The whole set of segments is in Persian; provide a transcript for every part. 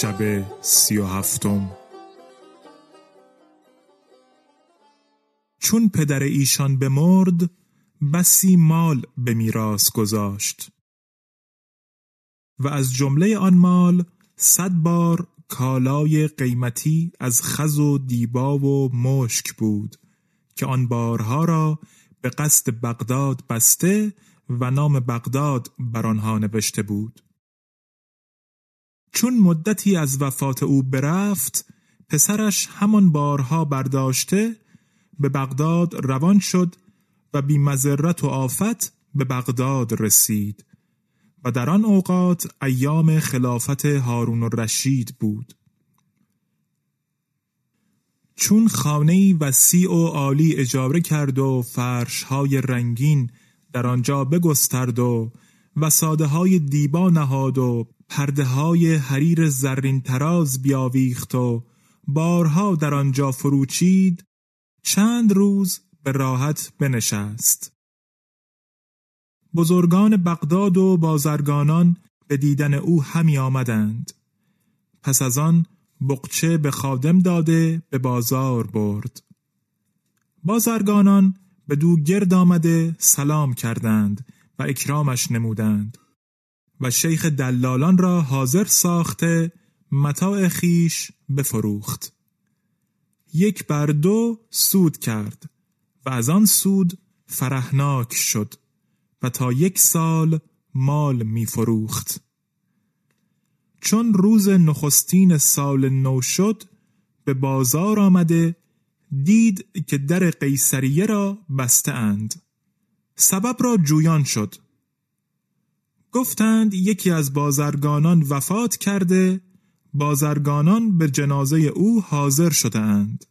شب سی و هفتم چون پدر ایشان بمرد بسی مال به میراث گذاشت. و از جمله آن مال صد بار کالای قیمتی از خز و دیبا و مشک بود که آن بارها را به قصد بغداد بسته و نام بغداد بر آنها نوشته بود. چون مدتی از وفات او برفت پسرش همان بارها برداشته به بغداد روان شد و بی مذرت و آفت به بغداد رسید. و در آن اوقات ایام خلافت هارون الرشید بود. چون خانه وسیع و عالی اجاره کرد و فرشهای رنگین در آنجا بگسترد و وساده های دیبا نهاد و پرده های حریر زرین تراز بیاویخت و بارها در آنجا فروچید چند روز به راحت بنشست. بزرگان بغداد و بازرگانان به دیدن او همی آمدند. پس از آن بقچه به خادم داده به بازار برد. بازرگانان به دو گرد آمده سلام کردند و اکرامش نمودند. و شیخ دلالان را حاضر ساخته متاع خیش بفروخت. یک بر دو سود کرد و از آن سود فرهناک شد و تا یک سال مال می فروخت چون روز نخستین سال نو شد به بازار آمده دید که در قیصریه را بسته اند. سبب را جویان شد. گفتند یکی از بازرگانان وفات کرده بازرگانان به جنازه او حاضر شده اند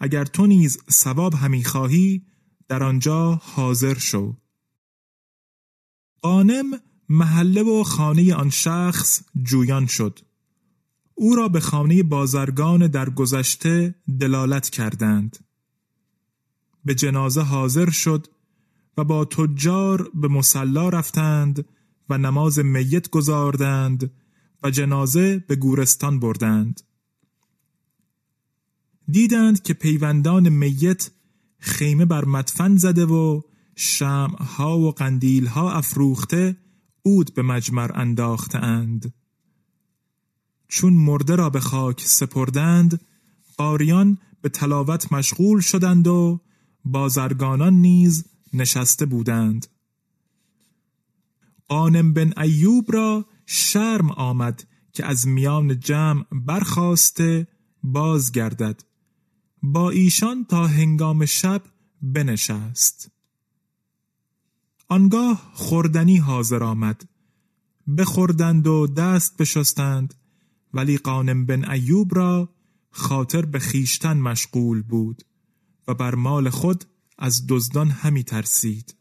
اگر تو نیز ثواب همی خواهی در آنجا حاضر شو. قانم محله و خانه آن شخص جویان شد. او را به خانه بازرگان در گذشته دلالت کردند. به جنازه حاضر شد و با تجار به مسلا رفتند و نماز میت گذاردند و جنازه به گورستان بردند. دیدند که پیوندان میت خیمه بر مدفن زده و شمعها و قندیلها افروخته اود به مجمر انداخته اند چون مرده را به خاک سپردند قاریان به تلاوت مشغول شدند و بازرگانان نیز نشسته بودند. قانم بن ایوب را شرم آمد که از میان جمع برخواسته بازگردد. با ایشان تا هنگام شب بنشست. آنگاه خوردنی حاضر آمد. بخوردند و دست بشستند ولی قانم بن ایوب را خاطر به خیشتن مشغول بود و بر مال خود از دزدان همی ترسید.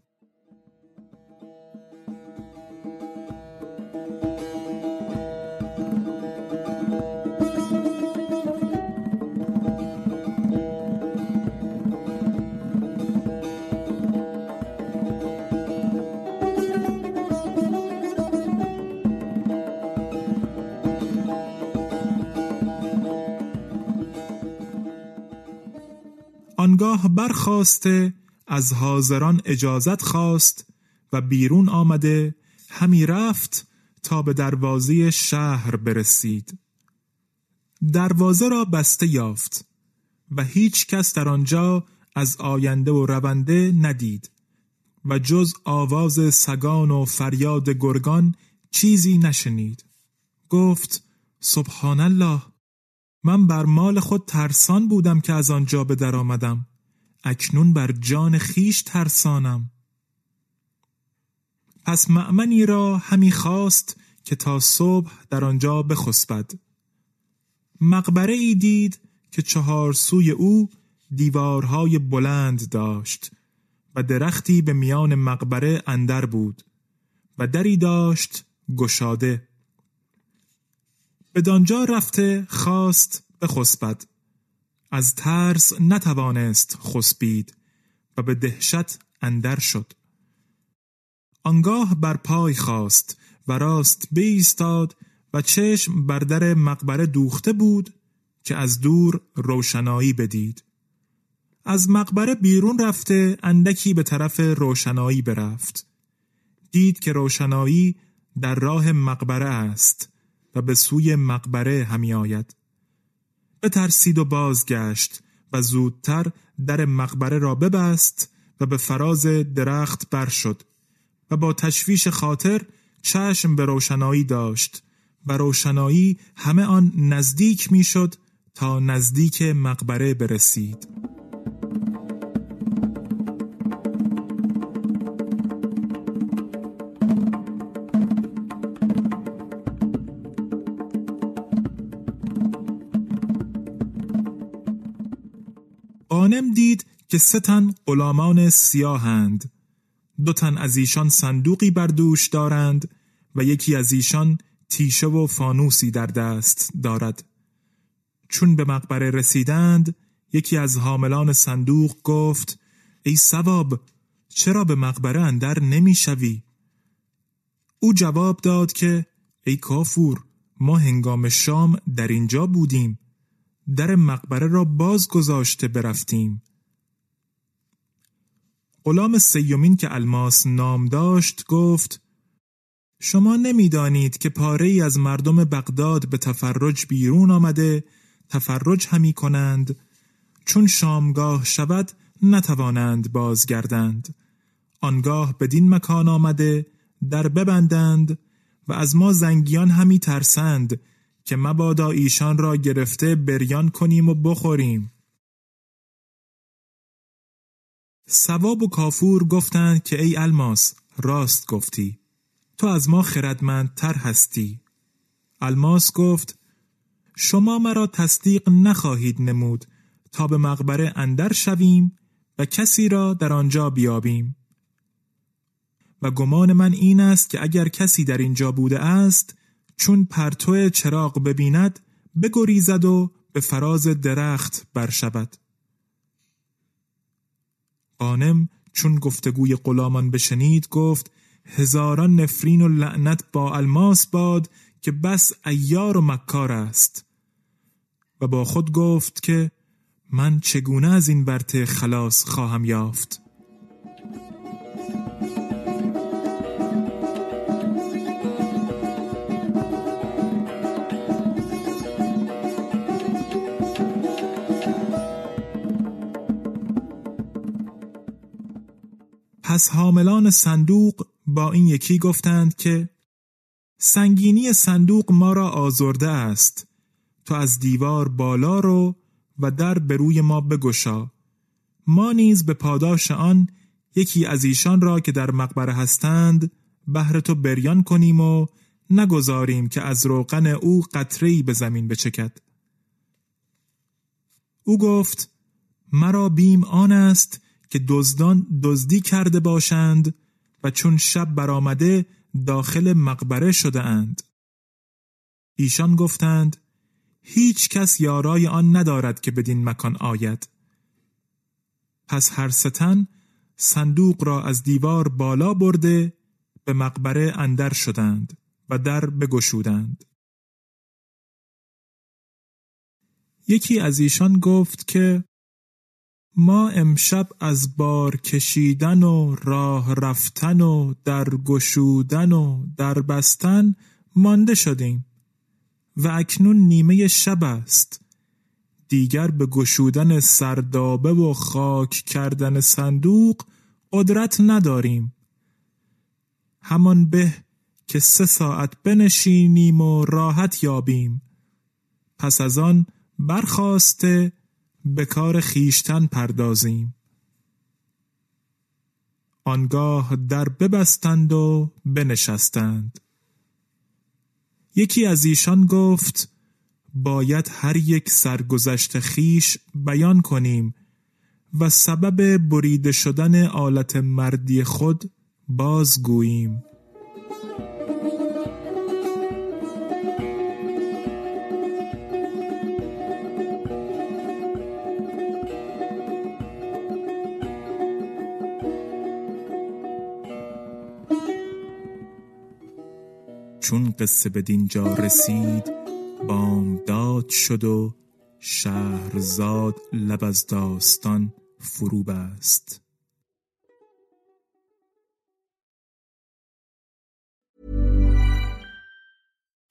آنگاه برخواسته از حاضران اجازت خواست و بیرون آمده همی رفت تا به دروازه شهر برسید. دروازه را بسته یافت و هیچ کس در آنجا از آینده و رونده ندید و جز آواز سگان و فریاد گرگان چیزی نشنید. گفت سبحان الله! من بر مال خود ترسان بودم که از آنجا به در آمدم. اکنون بر جان خیش ترسانم. پس معمنی را همی خواست که تا صبح در آنجا بخسبد. مقبره ای دید که چهار سوی او دیوارهای بلند داشت و درختی به میان مقبره اندر بود و دری داشت گشاده. دانجا رفته خواست بخسبد از ترس نتوانست خسبید و به دهشت اندر شد. آنگاه بر پای خواست و راست بیستاد و چشم بر در مقبره دوخته بود که از دور روشنایی بدید. از مقبره بیرون رفته اندکی به طرف روشنایی برفت. دید که روشنایی در راه مقبره است. و به سوی مقبره همی آید. بترسید و بازگشت و زودتر در مقبره را ببست و به فراز درخت بر شد و با تشویش خاطر چشم به روشنایی داشت و روشنایی همه آن نزدیک می‌شد تا نزدیک مقبره برسید. قانم دید که سه تن غلامان سیاهند. دو تن از ایشان صندوقی بر دوش دارند و یکی از ایشان تیشه و فانوسی در دست دارد. چون به مقبره رسیدند یکی از حاملان صندوق گفت ای سواب چرا به مقبره اندر نمی‌شوی او جواب داد که ای کافور ما هنگام شام در اینجا بودیم. در مقبره را باز گذاشته برفتیم. غلام سیومین که الماس نام داشت گفت شما نمی‌دانید که پاره ای از مردم بغداد به تفرج بیرون آمده تفرج همی کنند. چون شامگاه شود نتوانند بازگردند. آنگاه بدین مکان آمده در ببندند و از ما زنگیان همی ترسند. که مبادا ایشان را گرفته بریان کنیم و بخوریم. سواب و کافور گفتند که ای الماس راست گفتی. تو از ما خردمندتر هستی. الماس گفت شما مرا تصدیق نخواهید نمود تا به مقبره اندر شویم و کسی را در آنجا بیابیم. و گمان من این است که اگر کسی در اینجا بوده است چون پرتو چراغ ببیند بگریزد و به فراز درخت برشود. قانم چون گفتگوی غلامان بشنید گفت هزاران نفرین و لعنت با الماس باد که بس ایار و مکار است. و با خود گفت که من چگونه از این برته خلاص خواهم یافت؟ پس حاملان صندوق با این یکی گفتند که سنگینی صندوق ما را آزرده است. تو از دیوار بالا رو و در به روی ما بگشا. ما نیز به پاداش آن یکی از ایشان را که در مقبره هستند بهر تو بریان کنیم و نگذاریم که از روغن او قطری به زمین بچکد. او گفت مرا بیم آن است که دزدان دزدی کرده باشند و چون شب برآمده داخل مقبره شده اند. ایشان گفتند هیچ کس یارای آن ندارد که بدین مکان آید. پس هر ستن صندوق را از دیوار بالا برده به مقبره اندر شدند و در بگشودند. یکی از ایشان گفت که ما امشب از بار کشیدن و راه رفتن و در گشودن و در بستن مانده شدیم و اکنون نیمه شب است. دیگر به گشودن سردابه و خاک کردن صندوق قدرت نداریم. همان به که سه ساعت بنشینیم و راحت یابیم. پس از آن برخواسته به کار خیشتن پردازیم. آنگاه در ببستند و بنشستند. یکی از ایشان گفت باید هر یک سرگذشت خیش بیان کنیم و سبب بریده شدن آلت مردی خود بازگوییم. قصه به دینجا رسید بامداد شد و شهرزاد لب از داستان فرو بست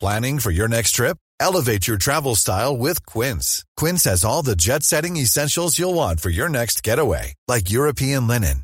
Planning for your next trip? Elevate your travel style with Quince. Quince has all the jet-setting essentials you'll want for your next getaway, like European linen,